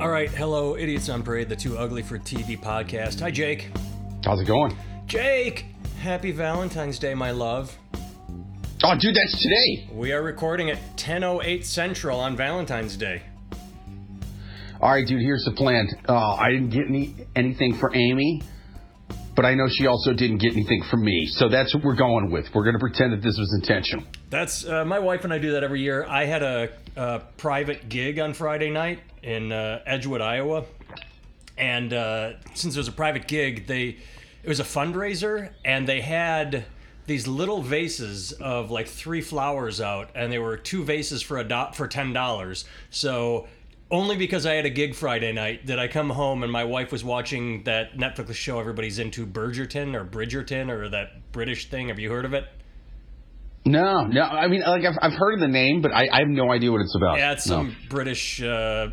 All right, hello, Idiots on Parade, the Too Ugly for TV podcast. Hi, Jake. How's it going? Jake, happy Valentine's Day, my love. Oh, dude, that's today. We are recording at 10:08 Central on Valentine's Day. All right, dude. Here's the plan. Uh, I didn't get any anything for Amy, but I know she also didn't get anything from me. So that's what we're going with. We're gonna pretend that this was intentional. That's uh, my wife and I do that every year. I had a, a private gig on Friday night in uh, Edgewood, Iowa, and uh, since it was a private gig, they it was a fundraiser, and they had these little vases of like three flowers out, and they were two vases for a dot for ten dollars. So only because I had a gig Friday night did I come home and my wife was watching that Netflix show everybody's into Bridgerton or Bridgerton or that British thing. Have you heard of it? No, no. I mean, like I've, I've heard of the name, but I, I have no idea what it's about. Yeah, it's no. some British uh,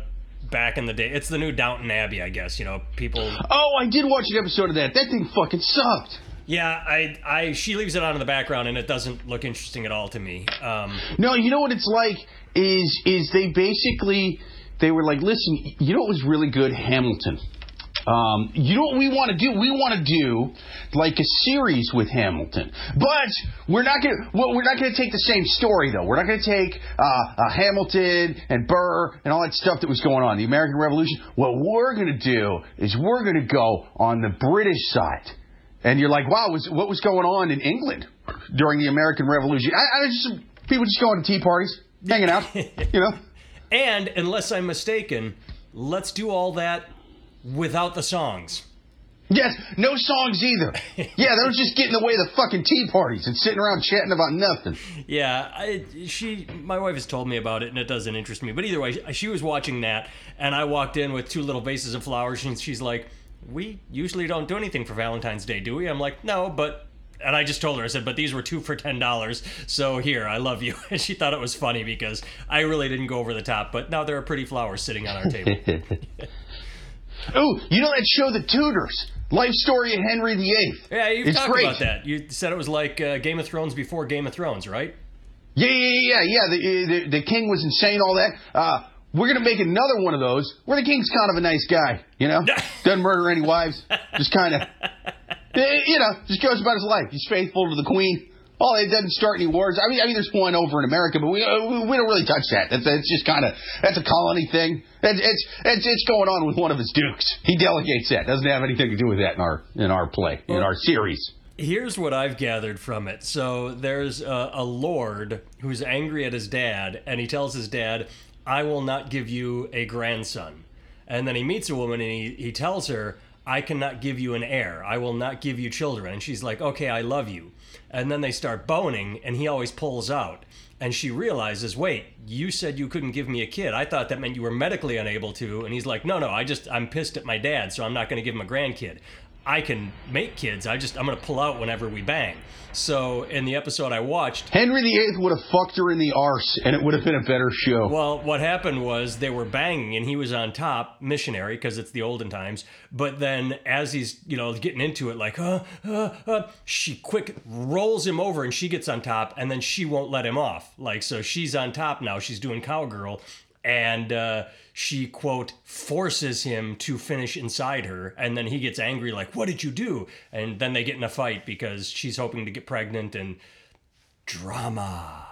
back in the day. It's the new Downton Abbey, I guess. You know, people. Oh, I did watch an episode of that. That thing fucking sucked. Yeah, I, I, she leaves it on in the background, and it doesn't look interesting at all to me. Um, No, you know what it's like is is they basically they were like, listen, you know what was really good, Hamilton. Um, you know what we want to do? We want to do like a series with Hamilton, but we're not gonna. Well, we're not gonna take the same story though. We're not gonna take uh, uh, Hamilton and Burr and all that stuff that was going on, the American Revolution. What we're gonna do is we're gonna go on the British side. And you're like, wow, was, what was going on in England during the American Revolution? I, I just people just going to tea parties, hanging out, you know. and unless I'm mistaken, let's do all that without the songs. Yes, no songs either. Yeah, they was just getting in the way of the fucking tea parties and sitting around chatting about nothing. Yeah, I, she, my wife has told me about it, and it doesn't interest me. But either way, she was watching that, and I walked in with two little vases of flowers, and she's like, "We usually don't do anything for Valentine's Day, do we?" I'm like, "No, but." And I just told her, I said, but these were two for ten dollars, so here, I love you. And she thought it was funny because I really didn't go over the top, but now there are pretty flowers sitting on our table. oh, you know that show, The Tudors? Life story of Henry VIII. Yeah, you've talked great. about that. You said it was like uh, Game of Thrones before Game of Thrones, right? Yeah, yeah, yeah, yeah. The, the, the king was insane, all that. Uh, we're gonna make another one of those where the king's kind of a nice guy, you know, doesn't murder any wives, just kind of, you know, just goes about his life. He's faithful to the queen. Oh, it doesn't start any wars. I mean, I mean, there's one over in America, but we uh, we don't really touch that. That's, that's just kind of that's a colony thing. It's, it's it's it's going on with one of his dukes. He delegates that. Doesn't have anything to do with that in our in our play in our series. Here's what I've gathered from it. So there's a, a lord who's angry at his dad, and he tells his dad, I will not give you a grandson. And then he meets a woman and he, he tells her, I cannot give you an heir. I will not give you children. And she's like, Okay, I love you. And then they start boning, and he always pulls out. And she realizes, wait, you said you couldn't give me a kid. I thought that meant you were medically unable to. And he's like, no, no, I just, I'm pissed at my dad, so I'm not going to give him a grandkid. I can make kids. I just, I'm going to pull out whenever we bang. So in the episode I watched, Henry VIII would have fucked her in the arse, and it would have been a better show. Well, what happened was they were banging and he was on top, missionary, because it's the olden times. But then as he's, you know, getting into it, like, uh, uh, uh, she quick rolls him over and she gets on top and then she won't let him off. Like, so she's on top now. She's doing cowgirl. And uh, she, quote, forces him to finish inside her. And then he gets angry, like, what did you do? And then they get in a fight because she's hoping to get pregnant and drama.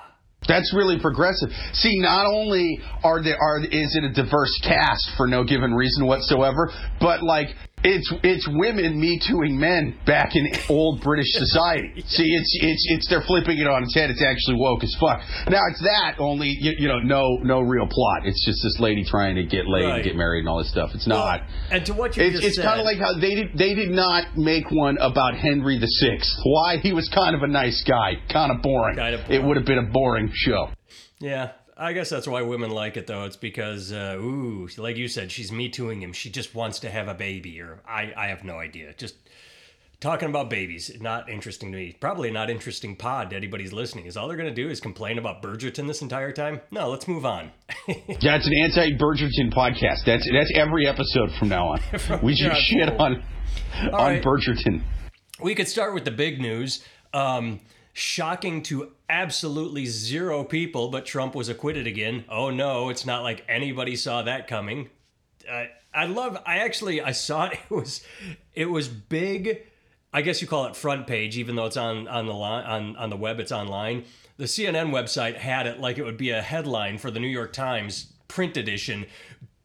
That's really progressive. See, not only are there are is it a diverse cast for no given reason whatsoever, but like it's it's women me tooing men back in old British society. See, it's it's it's they're flipping it on its head. It's actually woke as fuck. Now it's that only you, you know no no real plot. It's just this lady trying to get laid Right. and get married and all this stuff. It's not. And to what you It's, just it's kind of like how they did they did not make one about Henry the Sixth. Why he was kind of a nice guy, kind of boring. Kind of It would have been a boring show. Yeah, I guess that's why women like it, though. It's because, uh, ooh, like you said, she's me tooing him. She just wants to have a baby, or I, I have no idea. Just talking about babies, not interesting to me. Probably not interesting pod to anybody's listening. Is all they're gonna do is complain about Bridgerton this entire time? No, let's move on. Yeah, it's an anti-Bridgerton podcast. That's that's every episode from now on. we here just shit on on right. Bridgerton. we could start with the big news. Um, shocking to absolutely zero people, but Trump was acquitted again. Oh no, it's not like anybody saw that coming. uh, I love. I actually I saw it. It was it was big. I guess you call it front page, even though it's on on the line on on the web. It's online. The CNN website had it like it would be a headline for the New York Times print edition,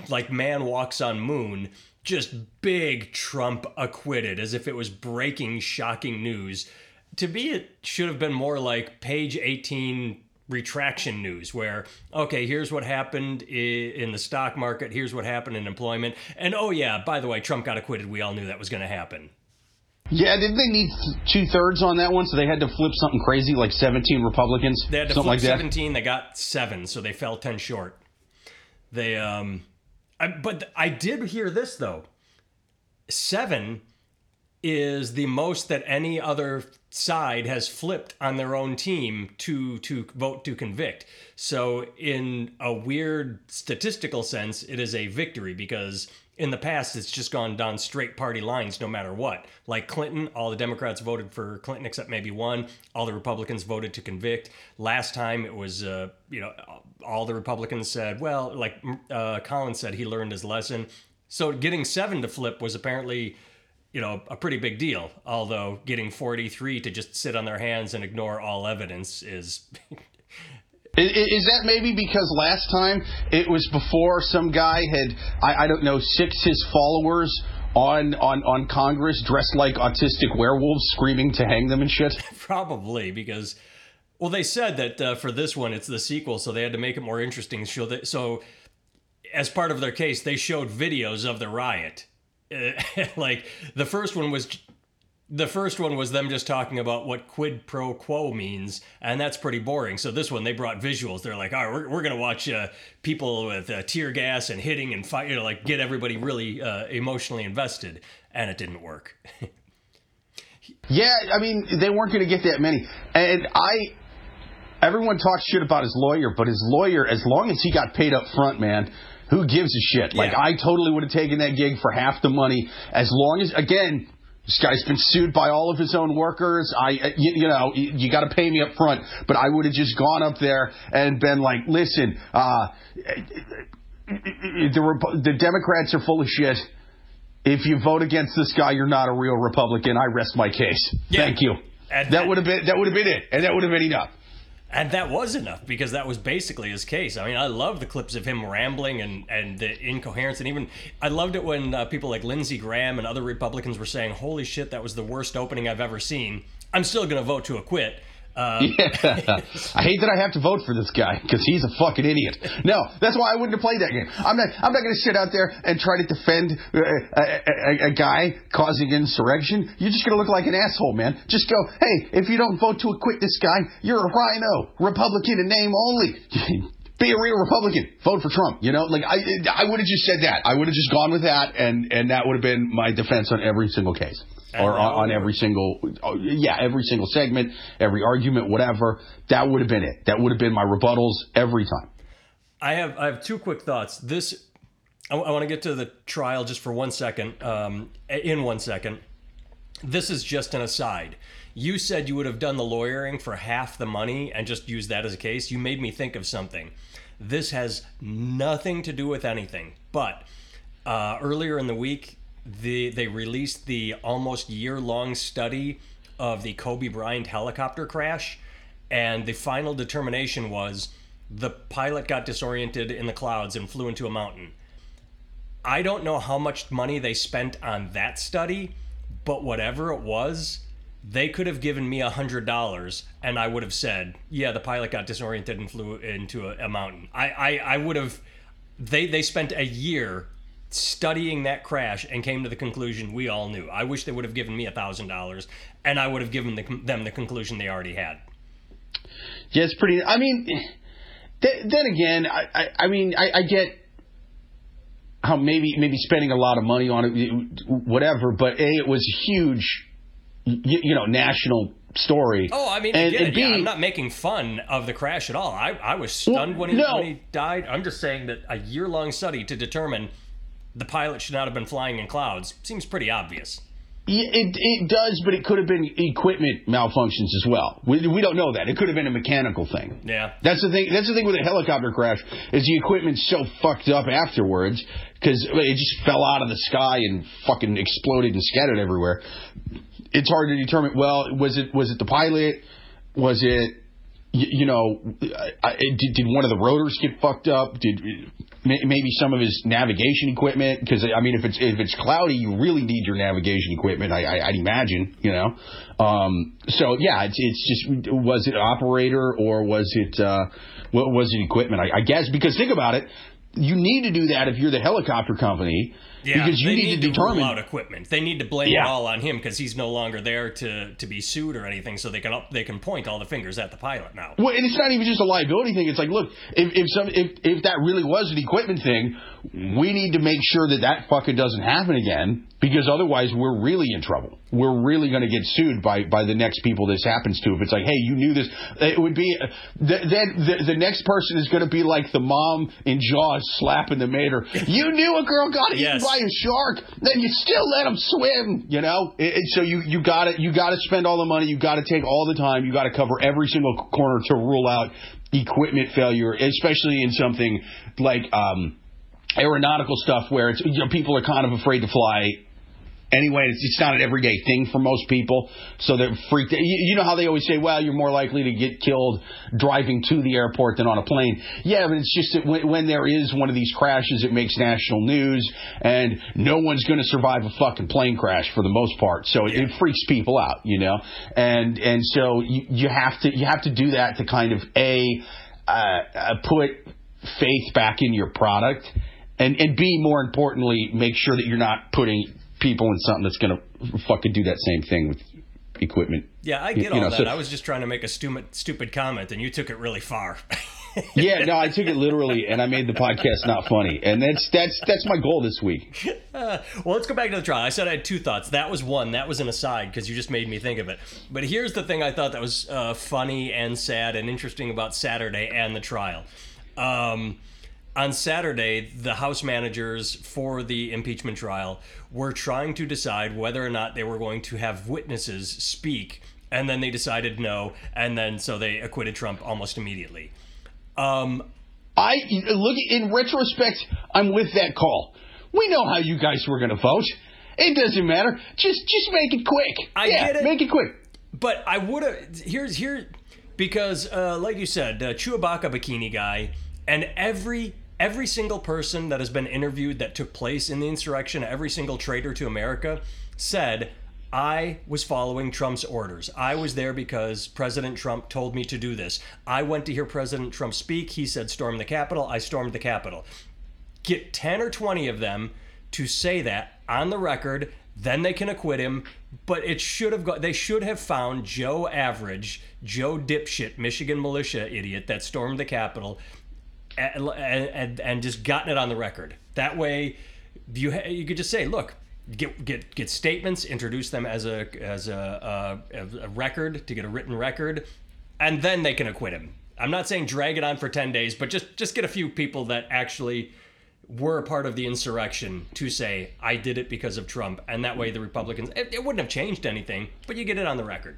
like "Man walks on moon." Just big Trump acquitted, as if it was breaking, shocking news. To be, it should have been more like page 18 retraction news where okay here's what happened in the stock market here's what happened in employment and oh yeah by the way trump got acquitted we all knew that was going to happen yeah, didn't they need two thirds on that one? So they had to flip something crazy like 17 Republicans? They had to something flip like that? 17. They got seven, so they fell 10 short. They, um, I, but I did hear this though. Seven is the most that any other side has flipped on their own team to to vote to convict. So in a weird statistical sense, it is a victory because in the past it's just gone down straight party lines no matter what. Like Clinton, all the Democrats voted for Clinton except maybe one. All the Republicans voted to convict. Last time it was uh, you know all the Republicans said, well, like uh, Collins said he learned his lesson. So getting 7 to flip was apparently you know, a pretty big deal. Although getting 43 to just sit on their hands and ignore all evidence is. Is that maybe because last time it was before some guy had, I, I don't know, six his followers on, on, on Congress dressed like autistic werewolves screaming to hang them and shit? Probably because, well, they said that uh, for this one it's the sequel, so they had to make it more interesting. So, that, so as part of their case, they showed videos of the riot like the first one was the first one was them just talking about what quid pro quo means, and that's pretty boring. So this one, they brought visuals. They're like, all right, we're, we're going to watch uh, people with uh, tear gas and hitting and fight, you know, like get everybody really uh, emotionally invested, and it didn't work. yeah, I mean, they weren't going to get that many, and I. Everyone talks shit about his lawyer, but his lawyer, as long as he got paid up front, man, who gives a shit? Like, I totally would have taken that gig for half the money as long as, again, this guy's been sued by all of his own workers. I, uh, you, you know, you, you got to pay me up front. But I would have just gone up there and been like, listen, uh, the, Rep- the Democrats are full of shit. If you vote against this guy, you're not a real Republican. I rest my case. Yeah. Thank you. And that would have been that would have been it, and that would have been enough. And that was enough because that was basically his case. I mean, I love the clips of him rambling and, and the incoherence. And even I loved it when uh, people like Lindsey Graham and other Republicans were saying, Holy shit, that was the worst opening I've ever seen. I'm still going to vote to acquit. Um, yeah. I hate that I have to vote for this guy because he's a fucking idiot. No, that's why I wouldn't have played that game. I'm not. I'm not going to sit out there and try to defend uh, a, a, a, guy causing insurrection. You're just going to look like an asshole, man. Just go, hey, if you don't vote to acquit this guy, you're a RINO, Republican in name only. Be a real Republican. Vote for Trump. You know, like I, I would have just said that. I would have just gone with that, and and that would have been my defense on every single case or on, on every single, oh, yeah, every single segment, every argument, whatever. That would have been it. That would have been my rebuttals every time. I have I have two quick thoughts. This I, I want to get to the trial just for one second. Um, in one second, this is just an aside. You said you would have done the lawyering for half the money and just used that as a case. You made me think of something. This has nothing to do with anything. But uh, earlier in the week, the they released the almost year long study of the Kobe Bryant helicopter crash, and the final determination was the pilot got disoriented in the clouds and flew into a mountain. I don't know how much money they spent on that study, but whatever it was, they could have given me a hundred dollars and I would have said, "Yeah, the pilot got disoriented and flew into a, a mountain." I, I, I would have. They they spent a year studying that crash and came to the conclusion we all knew. I wish they would have given me a thousand dollars, and I would have given the, them the conclusion they already had. Yeah, it's pretty. I mean, th- then again, I, I, I mean, I, I get how maybe maybe spending a lot of money on it, whatever. But a, it was a huge, you, you know, national story. Oh, I mean, and, and B, yeah, I'm not making fun of the crash at all. I, I was stunned well, when, he, no. when he died. I'm just saying that a year long study to determine the pilot should not have been flying in clouds seems pretty obvious. it it does, but it could have been equipment malfunctions as well. We, we don't know that. It could have been a mechanical thing. Yeah. That's the thing. That's the thing with a helicopter crash is the equipment's so fucked up afterwards because it just fell out of the sky and fucking exploded and scattered everywhere. It's hard to determine. Well, was it was it the pilot? Was it you, know, I, did, did one of the rotors get fucked up? Did maybe some of his navigation equipment? Because I mean, if it's if it's cloudy, you really need your navigation equipment. I, I, I'd imagine, you know. Um, so yeah, it's it's just was it operator or was it uh, what was it equipment? I, I guess because think about it, you need to do that if you're the helicopter company yeah, because you they need, need to determine rule out equipment. They need to blame Yeah. it all on him because he's no longer there to to be sued or anything. So they can up, they can point all the fingers at the pilot now. Well, and it's not even just a liability thing. It's like, look, if if some if if that really was an equipment thing, we need to make sure that that fucking doesn't happen again because otherwise we're really in trouble. We're really going to get sued by by the next people this happens to. If it's like, hey, you knew this, it would be th- then the, the next person is going to be like the mom in Jaws slapping the mater. You knew a girl got eaten Yes. by a shark, then you still let them swim. You know, It- it- so you you got to you got to spend all the money. You got to take all the time. You got to cover every single corner to rule out equipment failure, especially in something like um, aeronautical stuff where it's you know people are kind of afraid to fly. Anyway, it's, it's not an everyday thing for most people, so they're freaked. You, you know how they always say, "Well, you're more likely to get killed driving to the airport than on a plane." Yeah, but it's just that when, when there is one of these crashes, it makes national news, and no one's going to survive a fucking plane crash for the most part. So it, it freaks people out, you know. And and so you, you have to you have to do that to kind of a uh, uh, put faith back in your product, and and b more importantly, make sure that you're not putting people in something that's going to fucking do that same thing with equipment. Yeah, I get you all know, that. so- I was just trying to make a stupid stupid comment, and you took it really far. Yeah, no, I took it literally, and I made the podcast not funny, and that's that's that's my goal this week. well, let's go back to the trial. I said I had two thoughts. That was one. That was an aside because you just made me think of it. But here's the thing I thought that was uh, funny and sad and interesting about Saturday and the trial. Um, on Saturday, the House managers for the impeachment trial were trying to decide whether or not they were going to have witnesses speak, and then they decided no, and then so they acquitted Trump almost immediately. Um, I look in retrospect, I'm with that call. We know how you guys were going to vote. It doesn't matter. Just just make it quick. I yeah, get it. Make it quick. But I would have. Here's here because, uh, like you said, uh, Chewbacca bikini guy, and every every single person that has been interviewed that took place in the insurrection, every single traitor to America, said. I was following Trump's orders. I was there because President Trump told me to do this. I went to hear President Trump speak. He said, storm the Capitol. I stormed the Capitol get 10 or 20 of them to say that on the record then they can acquit him but it should have got they should have found joe average joe dipshit michigan militia idiot that stormed the capitol and, and, and just gotten it on the record that way you you could just say look get get get statements introduce them as a as a, uh, a, a record to get a written record and then they can acquit him i'm not saying drag it on for 10 days but just just get a few people that actually were a part of the insurrection to say I did it because of Trump, and that way the Republicans it, it wouldn't have changed anything, but you get it on the record.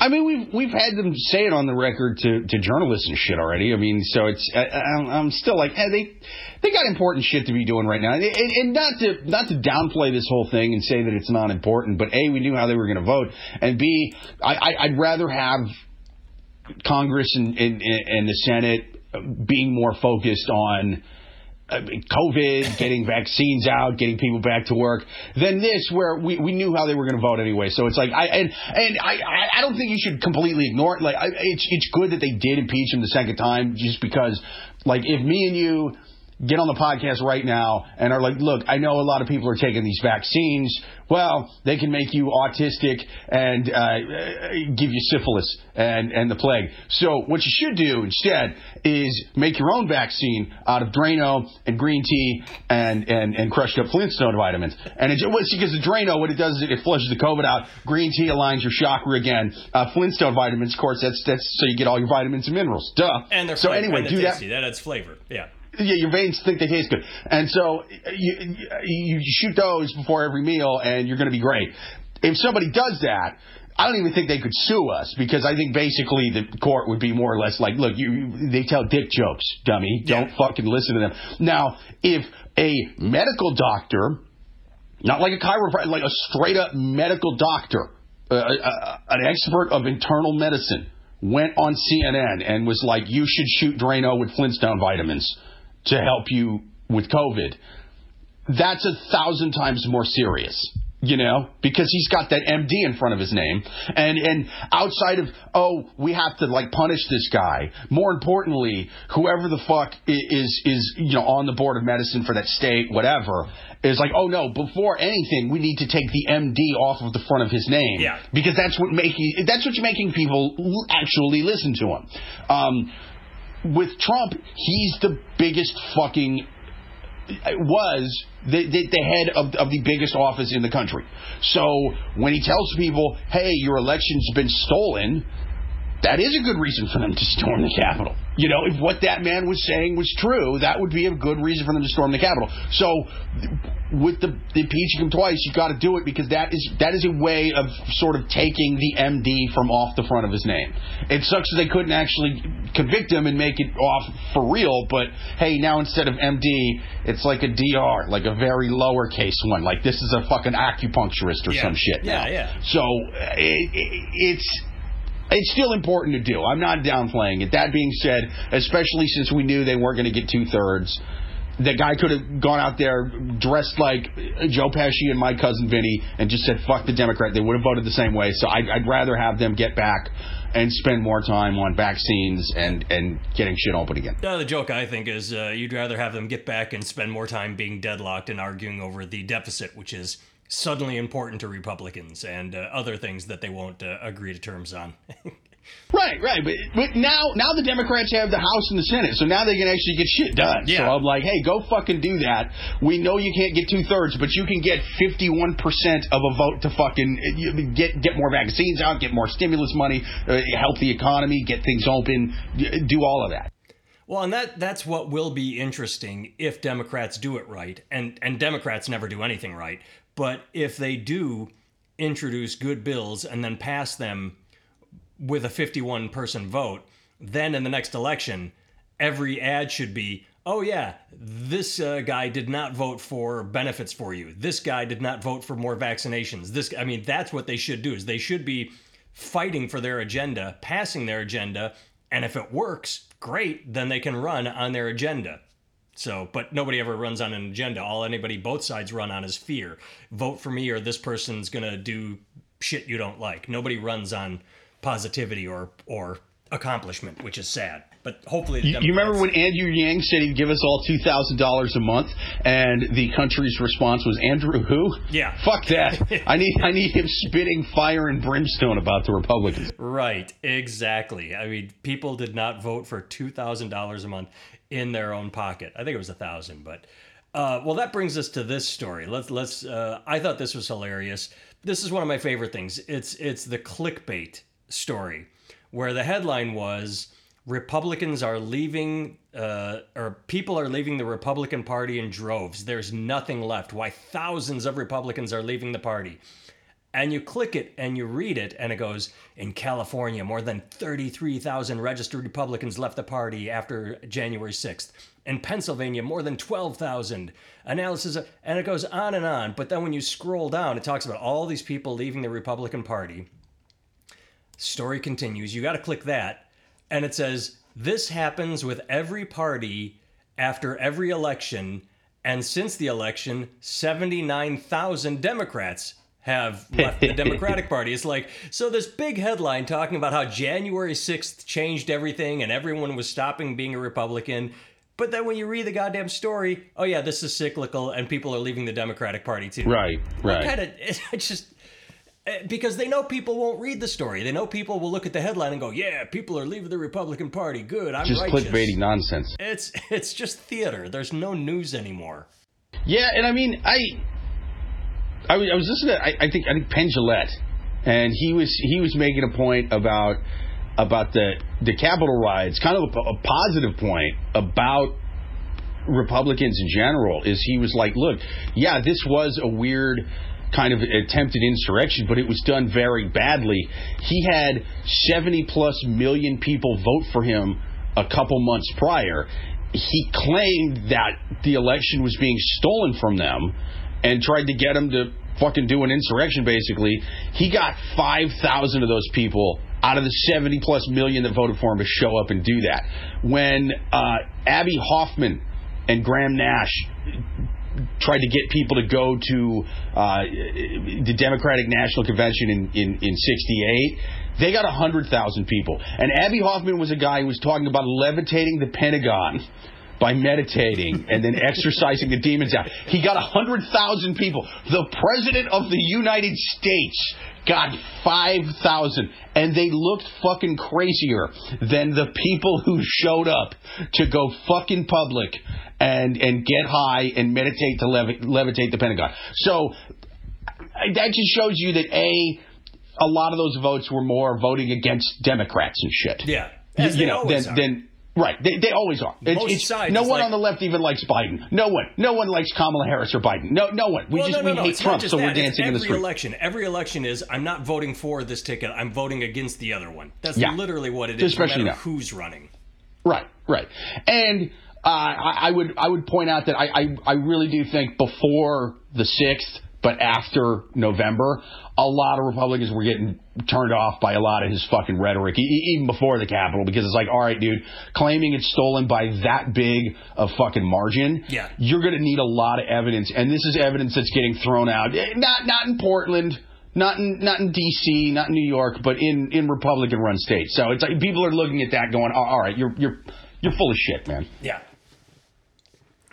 I mean, we've we've had them say it on the record to, to journalists and shit already. I mean, so it's I, I'm, still like, eh, they they got important shit to be doing right now, and, and, not to not to downplay this whole thing and say that it's not important, but a we knew how they were going to vote, and b I, I I'd rather have Congress and and, and the Senate being more focused on Uh, COVID, getting vaccines out, getting people back to work, than this where we, we knew how they were going to vote anyway. So it's like I and and I I- I don't think you should completely ignore it. Like I, it's it's good that they did impeach him the second time, just because like if me and you get on the podcast right now and are like, look, I know a lot of people are taking these vaccines. Well, they can make you autistic and uh, give you syphilis and, and the plague. So what you should do instead is make your own vaccine out of Drano and green tea and, and, and crushed up Flintstone vitamins. And it's well, see, because the Drano, what it does is it flushes the COVID out. Green tea aligns your chakra again. Uh, Flintstone vitamins, of course, that's that's so you get all your vitamins and minerals. Duh. And they're so flavor- anyway, and do that tasty. That adds flavor. Yeah. Yeah, your veins think they taste good, and so you you shoot those before every meal, and you're going to be great. if somebody does that, I don't even think they could sue us because I think basically the court would be more or less like, look, you, they tell dick jokes, dummy. Don't Yeah. fucking listen to them. Now, if a medical doctor, not like a chiropractor, like a straight up medical doctor, uh, uh, an expert of internal medicine, went on CNN and was like, you should shoot Drano with Flintstone vitamins to help you with COVID that's a thousand times more serious. You know, because he's got that MD in front of his name, and and outside of oh, we have to like punish this guy. More importantly, whoever the fuck is is you know on the board of medicine for that state, whatever, is like oh no, before anything, we need to take the MD off of the front of his name, Yeah. because that's what making that's what's making people actually listen to him. Um, with Trump, he's the biggest fucking was the, the, the head of, of the biggest office in the country. So when he tells people, hey, your election's been stolen, that is a good reason for them to storm the Capitol. You know, if what that man was saying was true, that would be a good reason for them to storm the Capitol. So, with the, the impeaching him twice, you've got to do it because that is that is a way of sort of taking the MD from off the front of his name. It sucks that they couldn't actually convict him and make it off for real, but hey, now instead of MD, it's like a DR, like a very lowercase one. Like this is a fucking acupuncturist or Yeah. some shit. Yeah, now. yeah. So it, it, it's it's still important to do. I'm not downplaying it. That being said, especially since we knew they weren't going to get two thirds, the guy could have gone out there dressed like Joe Pesci and my cousin Vinny and just said "fuck the Democrat." They would have voted the same way. So I'd, I'd rather have them get back and spend more time on vaccines and and getting shit open again. Uh, the joke I think is uh, you'd rather have them get back and spend more time being deadlocked and arguing over the deficit, which is suddenly important to Republicans and uh, other things that they won't uh, agree to terms on. Right, right. But, but now, now the Democrats have the House and the Senate, so now they can actually get shit done. So I'm like, hey, go fucking do that. We know you can't get two thirds, but you can get 51 percent of a vote to fucking get get more vaccines out, get more stimulus money, uh, help the economy, get things open, do all of that. Well, and that that's what will be interesting if Democrats do it right. And and Democrats never do anything right, but if they do introduce good bills and then pass them with a 51 person vote, then in the next election, every ad should be, "Oh yeah, this uh, guy did not vote for benefits for you. This guy did not vote for more vaccinations." This I mean, that's what they should do. Is they should be fighting for their agenda, passing their agenda, and if it works, great, then they can run on their agenda. So, but nobody ever runs on an agenda. All anybody, both sides run on is fear. Vote for me, or this person's gonna do shit you don't like. Nobody runs on positivity or or accomplishment, which is sad. But hopefully, You, you remember when Andrew Yang said he'd give us all two thousand dollars a month, and the country's response was Andrew who? Yeah. Fuck that. I need I need him spitting fire and brimstone about the Republicans. Right, exactly. I mean, people did not vote for two thousand dollars a month in their own pocket. I think it was a thousand, but uh, well, that brings us to this story. Let's let's. Uh, I thought this was hilarious. This is one of my favorite things. It's it's the clickbait story where the headline was Republicans are leaving, uh, or people are leaving the Republican Party in droves. There's nothing left. Why thousands of Republicans are leaving the party. And you click it and you read it and it goes in california more than 33000 registered republicans left the party after january 6th in pennsylvania more than 12000 analysis of, and it goes on and on. But then when you scroll down it talks about all these people leaving the republican party. Story continues. You got to click that and it says this happens with every party after every election and since the election 79000 democrats have left the democratic party it's like so this big headline talking about how january 6th changed everything and everyone was stopping being a republican but then when you read the goddamn story oh yeah this is cyclical and people are leaving the democratic party too Right, right. kind of it's just Eh, because they know people won't read the story. They know people will look at the headline and go, "Yeah, people are leaving the Republican Party. Good, I'm Just righteous." clickbaity nonsense. It's it's just theater. There's no news anymore. Yeah, and I mean, I, I, was- I was listening to, I, I think, I think Penn Jillette, and he was he was making a point about about the the Capitol riots, kind of a, a positive point about Republicans in general. Is he was like, look, yeah, this was a weird kind of attempted insurrection, but it was done very badly. He had 70 plus million people vote for him a couple months prior. He claimed that the election was being stolen from them and tried to get him to fucking do an insurrection, basically. He got 5,000 of those people out of the 70 plus million that voted for him to show up and do that. When uh, Abbie Hoffman and Graham Nash tried to get people to go to uh, the Democratic National Convention in, in, in 68, they got 100,000 people. And Abbie Hoffman was a guy who was talking about levitating the Pentagon by meditating and then exercising the demons out. He got 100,000 people. The President of the United States got 5,000 and they looked fucking crazier than the people who showed up to go fucking public and and get high and meditate to levi- levitate the Pentagon. So that just shows you that a a lot of those votes were more voting against Democrats and shit. Yeah. You, As you know, than, than right. They, they always are. It's, Both it's- sides, no one like- on the left even likes Biden. No one. No one likes Kamala Harris or Biden. No, no one. We Well, just no, no, we no, hate Trump, so we're that. It's dancing in the every street. election. Every election is I'm not voting for this ticket. I'm voting against the other one. That's Yeah. literally what it is. Especially no who's running. Right, right. And uh, I, I would I would point out that I, I, I really do think before the sixth, but after November, a lot of Republicans were getting turned off by a lot of his fucking rhetoric, e- even before the Capitol, because it's like, all right, dude, claiming it's stolen by that big a fucking margin, Yeah. you're going to need a lot of evidence, and this is evidence that's getting thrown out. Eh, Not not in Portland. Not in not in D.C., not in New York, but in, in Republican-run states. So it's like people are looking at that, going, "Oh, "All right, you're you're you're full of shit, man." Yeah.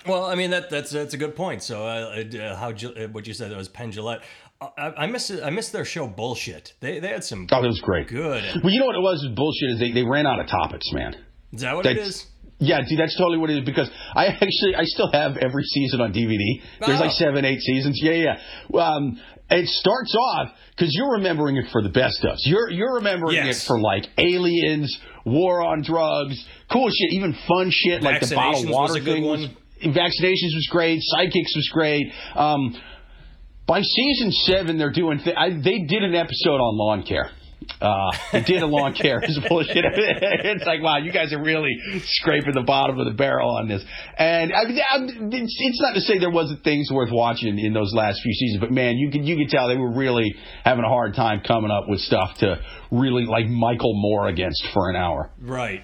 Well, I mean that that's that's a good point. So, uh, uh, how uh, what you said was Penn Jillette. I, I miss I miss their show bullshit. They they had some Oh, that was great. good. Well, you know what it was? Bullshit is they, they ran out of topics, man. Is that what it That's- is? Yeah, dude, that's totally what it is because I actually I still have every season on DVD. There's Oh. like seven, eight seasons. Yeah, yeah. Um, it starts off because you're remembering it for the best of. You're you're remembering Yes. it for like aliens, war on drugs, cool shit, even fun shit like the bottled water was a good thing. one. Vaccinations was great. Psychics was great. Um, by season seven, they're doing. Th- I, they did an episode on lawn care. Uh, they did a lawn care. It's bullshit. it's like, wow, you guys are really scraping the bottom of the barrel on this. And I I'm- it's, it's not to say there wasn't things worth watching in those last few seasons, but man, you could you could tell they were really having a hard time coming up with stuff to really like Michael Moore against for an hour. Right.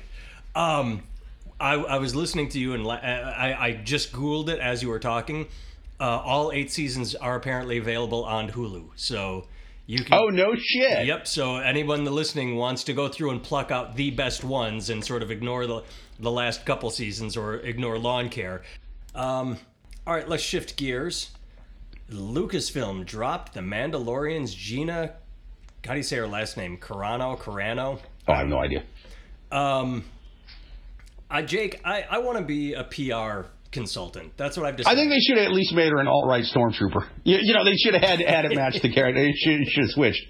Um, I, I was listening to you and I, I just googled it as you were talking. Uh, all eight seasons are apparently available on Hulu, so you can. Oh no shit. Yep. So anyone listening wants to go through and pluck out the best ones and sort of ignore the the last couple seasons or ignore lawn care. Um, all right, let's shift gears. Lucasfilm dropped The Mandalorian's Gina. How do you say her last name? Carano. Carano. Oh, I have no idea. Um, uh, Jake, I, I want to be a PR consultant. That's what I've decided. I think they should have at least made her an alt right stormtrooper. You, you know, they should have had had it match the character. They should, should have switched.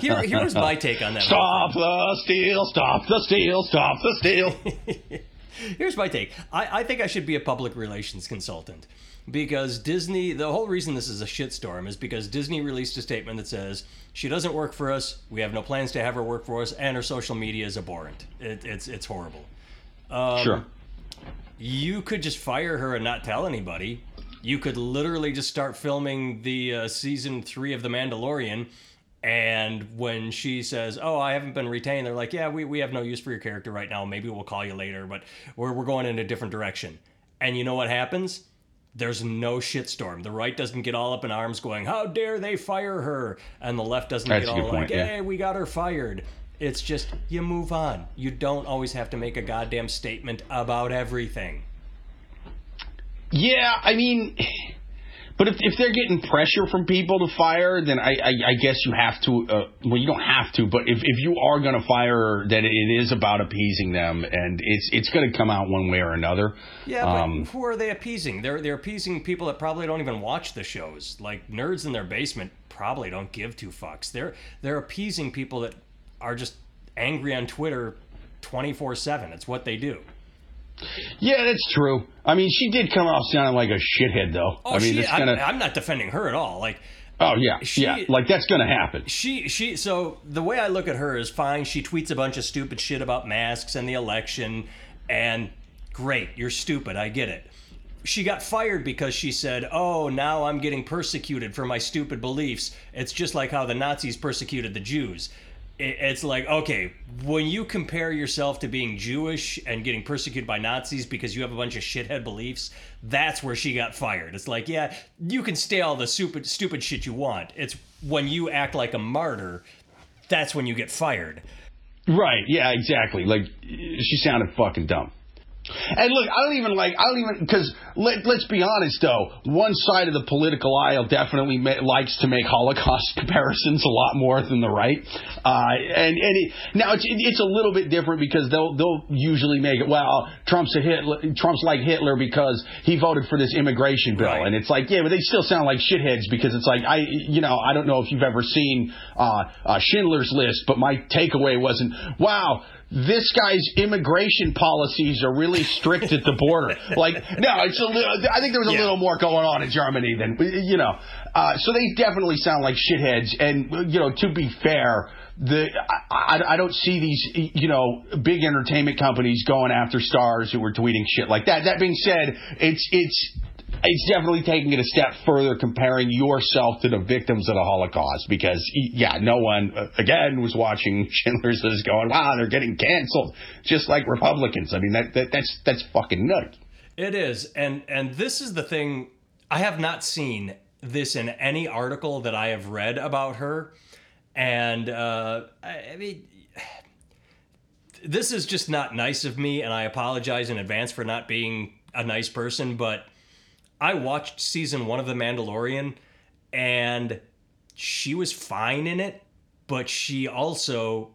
Here, here's my take on that. Stop the steal! Stop the steal! Stop the steal! Here's my take. I, I think I should be a public relations consultant because Disney, the whole reason this is a shitstorm is because Disney released a statement that says she doesn't work for us, we have no plans to have her work for us, and her social media is abhorrent. It, it's, it's horrible. Um, sure. You could just fire her and not tell anybody. You could literally just start filming the uh, season three of The Mandalorian. And when she says, "Oh, I haven't been retained," they're like, "Yeah, we, we have no use for your character right now. Maybe we'll call you later, but we're we're going in a different direction." And you know what happens? There's no shitstorm. The right doesn't get all up in arms, going, "How dare they fire her?" And the left doesn't That's get all point, like, yeah. "Hey, we got her fired." It's just you move on. You don't always have to make a goddamn statement about everything. Yeah, I mean, but if, if they're getting pressure from people to fire, then I, I, I guess you have to. Uh, well, you don't have to, but if, if you are going to fire, then it is about appeasing them, and it's it's going to come out one way or another. Yeah, but Um, who are they appeasing? They're they're appeasing people that probably don't even watch the shows. Like nerds in their basement probably don't give two fucks. They're they're appeasing people that are just angry on Twitter 24/7. It's what they do. yeah, that's true. I mean, she did come off sounding like a shithead, though. Oh, I mean, she, it's. I'm, I'm not defending her at all. Like Oh yeah, She- yeah. Like that's gonna happen. She she so the way I look at her is fine. She tweets a bunch of stupid shit about masks and the election and great, you're stupid. I get it. She got fired because she said, "Oh, now I'm getting persecuted for my stupid beliefs." It's just like how the Nazis persecuted the Jews. It- It's like, okay, when you compare yourself to being Jewish and getting persecuted by Nazis because you have a bunch of shithead beliefs, that's where she got fired. It's like, yeah, you can stay all the stupid, stupid shit you want. It's when you act like a martyr, that's when you get fired. Right. Yeah. Exactly. Like she sounded fucking dumb. And look, I don't even like. I don't even because let, let's be honest though. One side of the political aisle definitely ma- likes to make Holocaust comparisons a lot more than the right. Uh, and and it, now it's it's a little bit different because they'll they'll usually make it. Well, Trump's a Hitler. Trump's like Hitler because he voted for this immigration bill, Right. and it's like yeah, but they still sound like shitheads because it's like I you know I don't know if you've ever seen uh, uh, Schindler's List, but my takeaway wasn't wow this guy's immigration policies are really strict at the border. Like, no, it's a little. I think there was a Yeah. little more going on in Germany than you know. Uh, so they definitely sound like shitheads. And you know, to be fair, the I, I, I don't see these you know big entertainment companies going after stars who were tweeting shit like that. That being said, it's it's it's definitely taking it a step further comparing yourself to the victims of the Holocaust because, yeah, no one, uh, again, was watching Schindler's List going, wow, they're getting canceled, just like Republicans. I mean, that, that that's that's fucking nuts. It is, and and this is the thing. I have not seen this in any article that I have read about her, and uh, I, I mean, this is just not nice of me, and I apologize in advance for not being a nice person. But I watched season one of The Mandalorian, and she was fine in it, but she also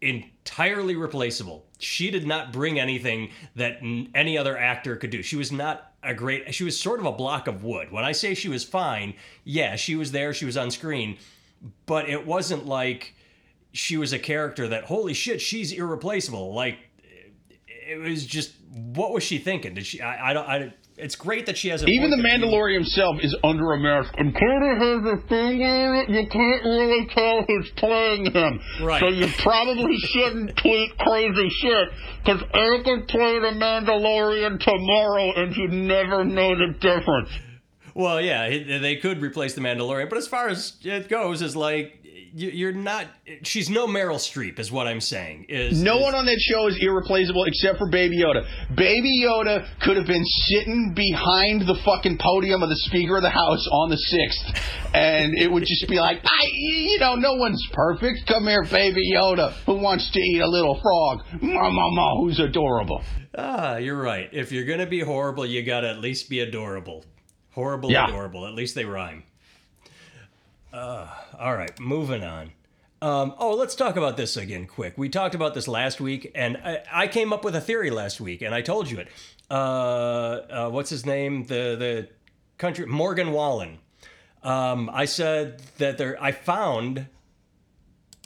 entirely replaceable. She did not bring anything that n- any other actor could do. She was not a great. She was sort of a block of wood. When I say she was fine, yeah, she was there. She was on screen, but it wasn't like she was a character that holy shit, she's irreplaceable. Like it was just what was she thinking? Did she? I, I don't. I. It's great that she has a Even the. Mandalorian himself is under a mask and of has a it. You can't really tell who's playing him. Right. So you probably shouldn't tweet crazy shit because I could play the Mandalorian tomorrow and you'd never know the difference. Well, yeah, they could replace the Mandalorian, but as far as it goes, is like you- you're not. She's no Meryl Streep, is what I'm saying. Is No is- one on that show is irreplaceable except for Baby Yoda. Baby Yoda could have been sitting behind the fucking podium of the Speaker of the House on the 6th, and it would just be like, I, you know, no one's perfect. Come here, Baby Yoda, who wants to eat a little frog. Ma, ma, ma, who's adorable. Ah, you're right. If you're gonna be horrible, you gotta at least be adorable. Horrible, Yeah. adorable. At least they rhyme. Uh, all right, moving on. Um, oh, let's talk about this again, quick. We talked about this last week, and I, I came up with a theory last week, and I told you it. Uh, uh, what's his name? The the country Morgan Wallen. Um, I said that there. I found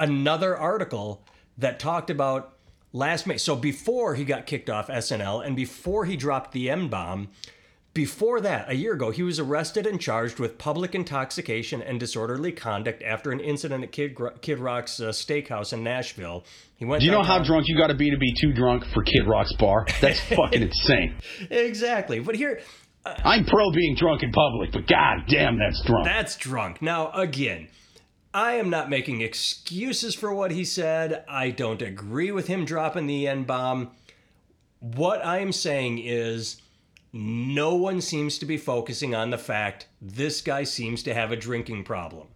another article that talked about last May. So before he got kicked off SNL and before he dropped the M bomb, before that, a year ago, he was arrested and charged with public intoxication and disorderly conduct after an incident at Kid, Kid Rock's uh, steakhouse in Nashville. He went. Do you know how drunk you got to be to be too drunk for Kid Rock's bar? That's fucking insane. Exactly. But here, I'm pro being drunk in public, but god damn, that's drunk. That's drunk. Now, again, I am not making excuses for what he said. I don't agree with him dropping the N bomb. What I'm saying is, no one seems to be focusing on the fact this guy seems to have a drinking problem.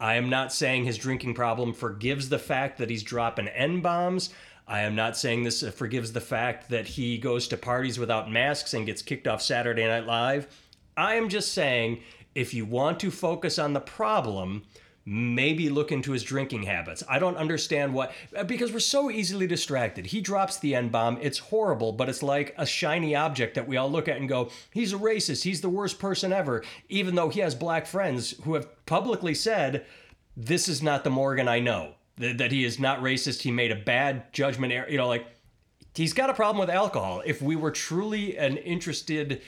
I am not saying his drinking problem forgives the fact that he's dropping N bombs. I am not saying this uh, forgives the fact that he goes to parties without masks and gets kicked off Saturday Night Live. I am just saying if you want to focus on the problem, maybe look into his drinking habits. I don't understand what uh, because we're so easily distracted. He drops the N bomb. It's horrible, but it's like a shiny object that we all look at and go, "He's a racist. He's the worst person ever." Even though he has black friends who have publicly said, "This is not the Morgan I know." That that he is not racist. He made a bad judgment. error. You know, like he's got a problem with alcohol. If we were truly an interested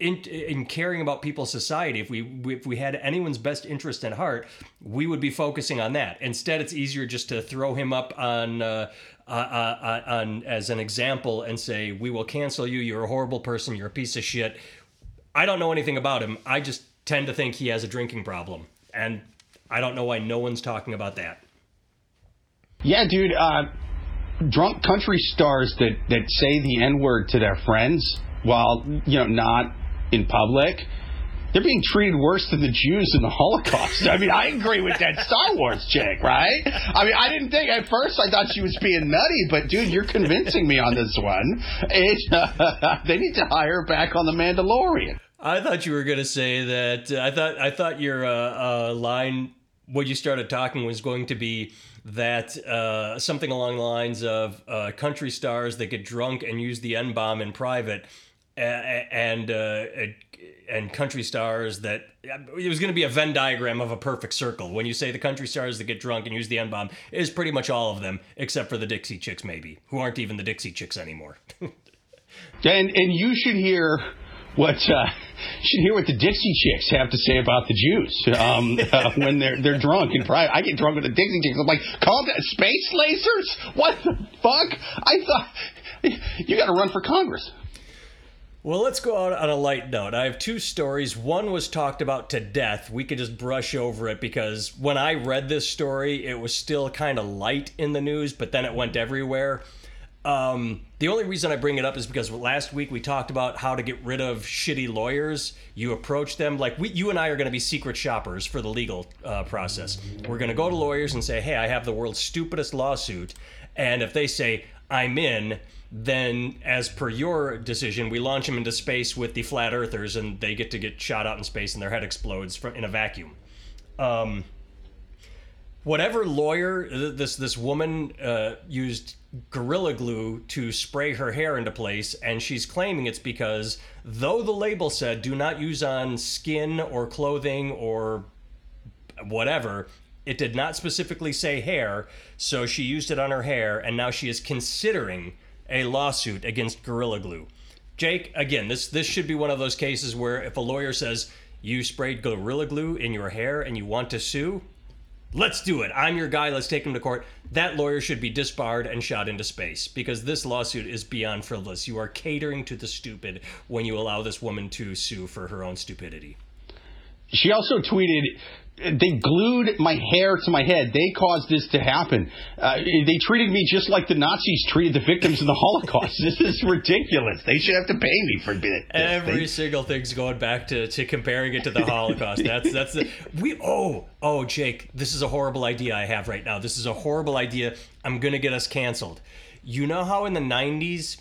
in, in caring about people's society, if we if we had anyone's best interest in heart, we would be focusing on that. Instead, it's easier just to throw him up on uh, uh, uh, on as an example and say, "We will cancel you. You're a horrible person. You're a piece of shit." I don't know anything about him. I just tend to think he has a drinking problem, and I don't know why no one's talking about that. Yeah, dude. Uh, drunk country stars that that say the n word to their friends while you know not in public. They're being treated worse than the Jews in the Holocaust. I mean, I agree with that Star Wars chick, right? I mean, I didn't think at first I thought she was being nutty, but dude, you're convincing me on this one. It, uh, they need to hire her back on the Mandalorian. I thought you were going to say that. Uh, I thought I thought your uh, uh, line when you started talking was going to be that uh, something along the lines of uh, country stars that get drunk and use the n bomb in private, and uh, and country stars that it was going to be a Venn diagram of a perfect circle. When you say the country stars that get drunk and use the n bomb, is pretty much all of them except for the Dixie Chicks, maybe who aren't even the Dixie Chicks anymore. and and you should hear what uh, should hear what the Dixie Chicks have to say about the Jews um, uh, when they're they're drunk and private. I get drunk with the Dixie Chicks. I'm like, call that space lasers? What the fuck? I thought you got to run for Congress. Well, let's go out on a light note. I have two stories. One was talked about to death. We could just brush over it because when I read this story, it was still kind of light in the news, but then it went everywhere. Um, the only reason I bring it up is because last week we talked about how to get rid of shitty lawyers. You approach them like we, you and I are going to be secret shoppers for the legal uh, process. We're going to go to lawyers and say, "Hey, I have the world's stupidest lawsuit," and if they say I'm in, then as per your decision, we launch them into space with the flat earthers, and they get to get shot out in space, and their head explodes in a vacuum. Um, whatever lawyer this this woman uh, used gorilla glue to spray her hair into place and she's claiming it's because though the label said do not use on skin or clothing or whatever it did not specifically say hair so she used it on her hair and now she is considering a lawsuit against gorilla glue jake again this this should be one of those cases where if a lawyer says you sprayed gorilla glue in your hair and you want to sue Let's do it. I'm your guy. Let's take him to court. That lawyer should be disbarred and shot into space because this lawsuit is beyond frivolous. You are catering to the stupid when you allow this woman to sue for her own stupidity. She also tweeted, they glued my hair to my head. They caused this to happen. Uh, they treated me just like the Nazis treated the victims of the Holocaust. this is ridiculous. They should have to pay me for this. Every single thing's going back to, to comparing it to the Holocaust. That's that's the we. Oh oh, Jake, this is a horrible idea I have right now. This is a horrible idea. I'm gonna get us canceled. You know how in the '90s,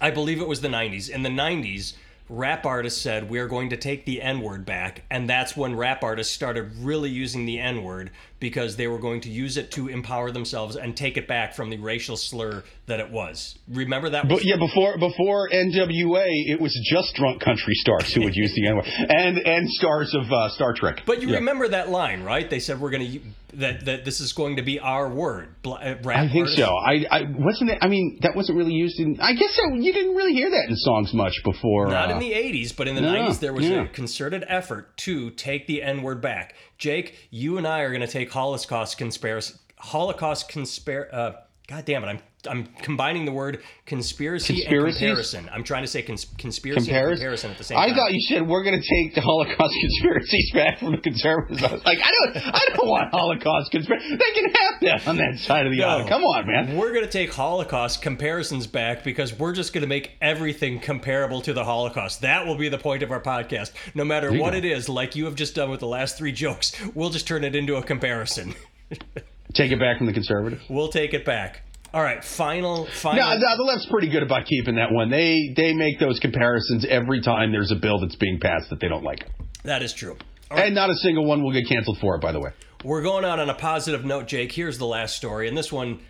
I believe it was the '90s. In the '90s rap artists said we are going to take the N word back, and that's when rap artists started really using the N word because they were going to use it to empower themselves and take it back from the racial slur that it was. Remember that? Was- but yeah, before before NWA, it was just drunk country stars who would use the N word, and and stars of uh, Star Trek. But you yeah. remember that line, right? They said we're going to that that this is going to be our word. Uh, rap I think so. I, I wasn't. It, I mean, that wasn't really used in. I guess that, you didn't really hear that in songs much before. Not uh, in the '80s, but in the no, '90s, there was yeah. a concerted effort to take the N word back. Jake, you and I are going to take Holocaust conspiracy. Holocaust conspiracy. Uh, God damn it! I'm I'm combining the word conspiracy, and comparison. I'm trying to say cons- conspiracy Comparis- and comparison at the same time. I thought you said we're going to take the Holocaust conspiracies back from the conservatives. I was like, I don't, I don't want Holocaust conspiracy. They can have that on that side of the no, aisle. Come on, man. We're going to take Holocaust comparisons back because we're just going to make everything comparable to the Holocaust. That will be the point of our podcast. No matter what go. it is, like you have just done with the last three jokes, we'll just turn it into a comparison. take it back from the conservative. We'll take it back. All right, final, final. No, no, the left's pretty good about keeping that one. They they make those comparisons every time there's a bill that's being passed that they don't like. That is true. Right. And not a single one will get canceled for it, by the way. We're going out on a positive note, Jake. Here's the last story, and this one,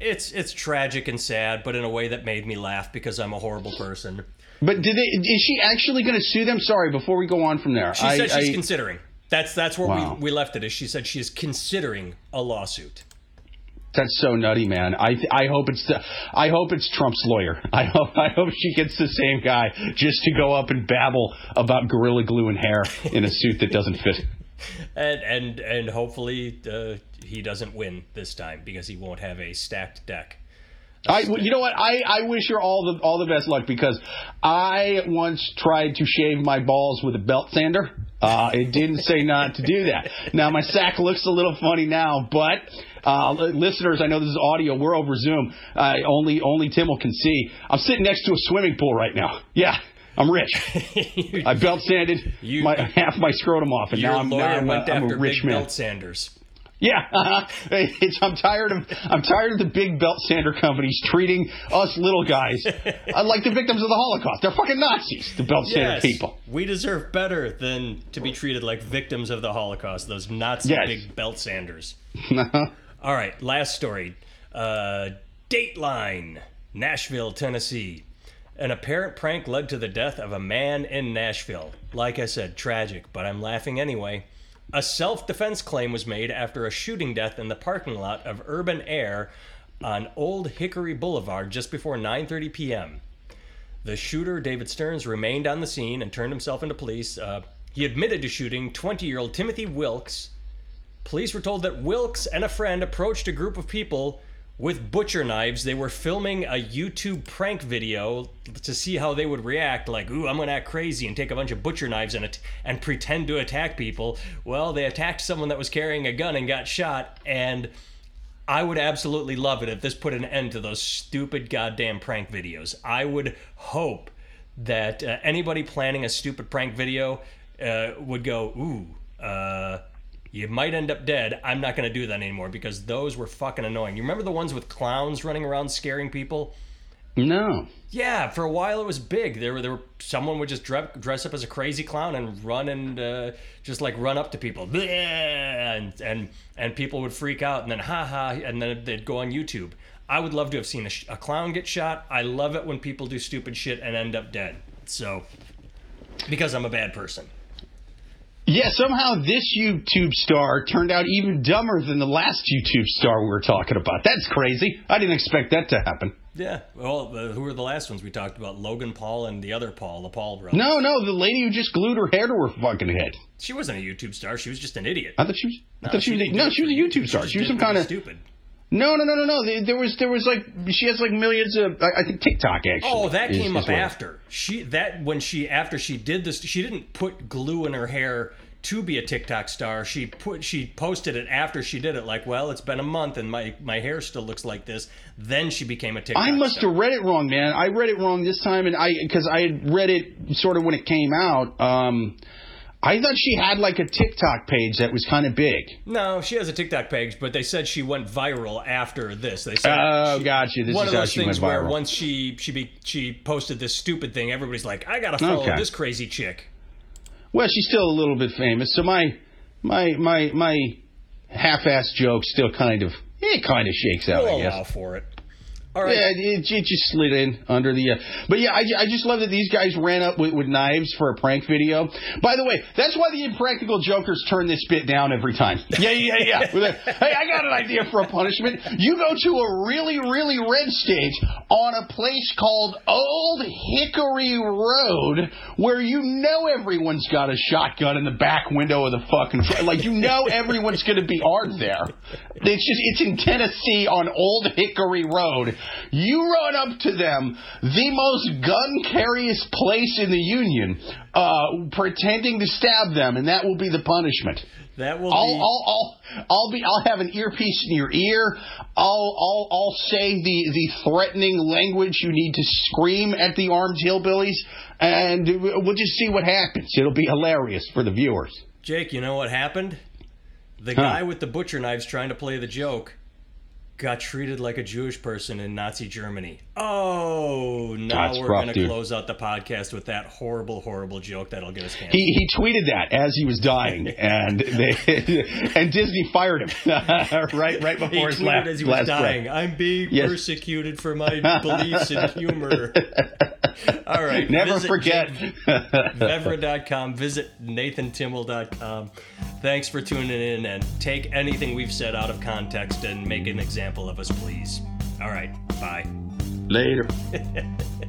it's it's tragic and sad, but in a way that made me laugh because I'm a horrible person. But did they? Is she actually going to sue them? Sorry, before we go on from there, she I, said she's I, considering. That's that's where wow. we, we left it. Is she said she is considering a lawsuit. That's so nutty, man. I I hope it's the, I hope it's Trump's lawyer. I hope I hope she gets the same guy just to go up and babble about gorilla glue and hair in a suit that doesn't fit. and and and hopefully uh, he doesn't win this time because he won't have a stacked deck. I, you know what? I, I wish her all the all the best luck because I once tried to shave my balls with a belt sander. Uh, it didn't say not to do that. Now my sack looks a little funny now, but uh, listeners, I know this is audio. We're over Zoom. Uh, only only Timmel can see. I'm sitting next to a swimming pool right now. Yeah. I'm rich. I belt sanded you, my, half my scrotum off, and now I'm, now I'm, a, I'm a rich man. Belt Sanders. Yeah, I'm tired of I'm tired of the big belt sander companies treating us little guys like the victims of the Holocaust. They're fucking Nazis, the belt sander yes, people. We deserve better than to be treated like victims of the Holocaust. Those Nazi Yes. big belt sanders. All right, last story. Uh, Dateline, Nashville, Tennessee. An apparent prank led to the death of a man in Nashville. Like I said, tragic, but I'm laughing anyway. A self defense claim was made after a shooting death in the parking lot of Urban Air on Old Hickory Boulevard just before 9:30 p.m. The shooter, David Starnes, remained on the scene and turned himself into police. Uh, he admitted to shooting 20 year old Timothy Wilks. Police were told that Wilks and a friend approached a group of people with butcher knives. They were filming a YouTube prank video to see how they would react. Like, ooh, I'm gonna act crazy and take a bunch of butcher knives and, and pretend to attack people. Well, they attacked someone that was carrying a gun and got shot. And I would absolutely love it if this put an end to those stupid goddamn prank videos. I would hope that uh, anybody planning a stupid prank video uh, would go, ooh, uh, you might end up dead. I'm not going to do that anymore because those were fucking annoying. You remember the ones with clowns running around scaring people? No. Yeah, for a while it was big. There were there were someone would just dress, dress up as a crazy clown and run and uh, just like run up to people, "Bleh," and and and people would freak out and then ha ha, and then they'd go on YouTube. I would love to have seen a, sh- a clown get shot. I love it when people do stupid shit and end up dead. So because I'm a bad person. Yeah, somehow this YouTube star turned out even dumber than the last YouTube star we were talking about. That's crazy. I didn't expect that to happen. Yeah. Well, uh, who were the last ones we talked about? Logan Paul and the other Paul, the Paul brother. No, no, the lady who just glued her hair to her fucking head. She wasn't a YouTube star. She was just an idiot. I thought she was. I thought she, was. didn't No, she was a YouTube star. just She was some kind of. stupid. No, no, no, no, no. There- There was, there was like, she has like millions of. I I think TikTok actually. Oh, that is- came is up what- after. She that when she after she did this, she didn't put glue in her hair to be a TikTok star. She put she posted it after she did it. Like, well, it's been a month and my my hair still looks like this. Then she became a TikTok. I must star. have read it wrong, man. I read it wrong this time, and I because I had read it sort of when it came out. Um, I thought she had like a TikTok page that was kind of big. No, she has a TikTok page, but they said she went viral after this. They said Oh, she- gotcha. This one is of those things where once she she be, she posted this stupid thing, everybody's like, I gotta follow Okay. this crazy chick. Well, she's still a little bit famous, so my my my my half-ass joke still kind of eh, it kind of shakes out. We'll I guess. allow for it. All right. Yeah, it, it just slid in under the. Uh, but yeah, I, I just love that these guys ran up with, with knives for a prank video. By the way, that's why the impractical jokers turn this bit down every time. Yeah, yeah, yeah. Hey, I got an idea for a punishment. You go to a really, really red stage on a place called Old Hickory Road, where you know everyone's got a shotgun in the back window of the fucking fr- like you know everyone's going to be armed there. It's just it's in Tennessee on Old Hickory Road. You run up to them, the most gun carriest place in the Union, uh, pretending to stab them, and that will be the punishment. That will I'll, be. I'll, I'll, I'll be, I'll have an earpiece in your ear. I'll, I'll, I'll say the, the threatening language you need to scream at the armed hillbillies, and we'll just see what happens. It'll be hilarious for the viewers. Jake, you know what happened? The Huh. guy with the butcher knives trying to play the joke got treated like a Jewish person in Nazi Germany. Oh, now That's we're going to close out the podcast with that horrible, horrible joke that'll get us canceled. He, he tweeted that as he was dying, and they, and Disney fired him right right He before his tweeted last, as he was last breath. I'm being Yes. persecuted for my beliefs and humor. All right. Never visit forget. Vevra.com. Visit NathanTimmel.com. Thanks for tuning in and take anything we've said out of context and make an example of us, please. All right. Bye. Later.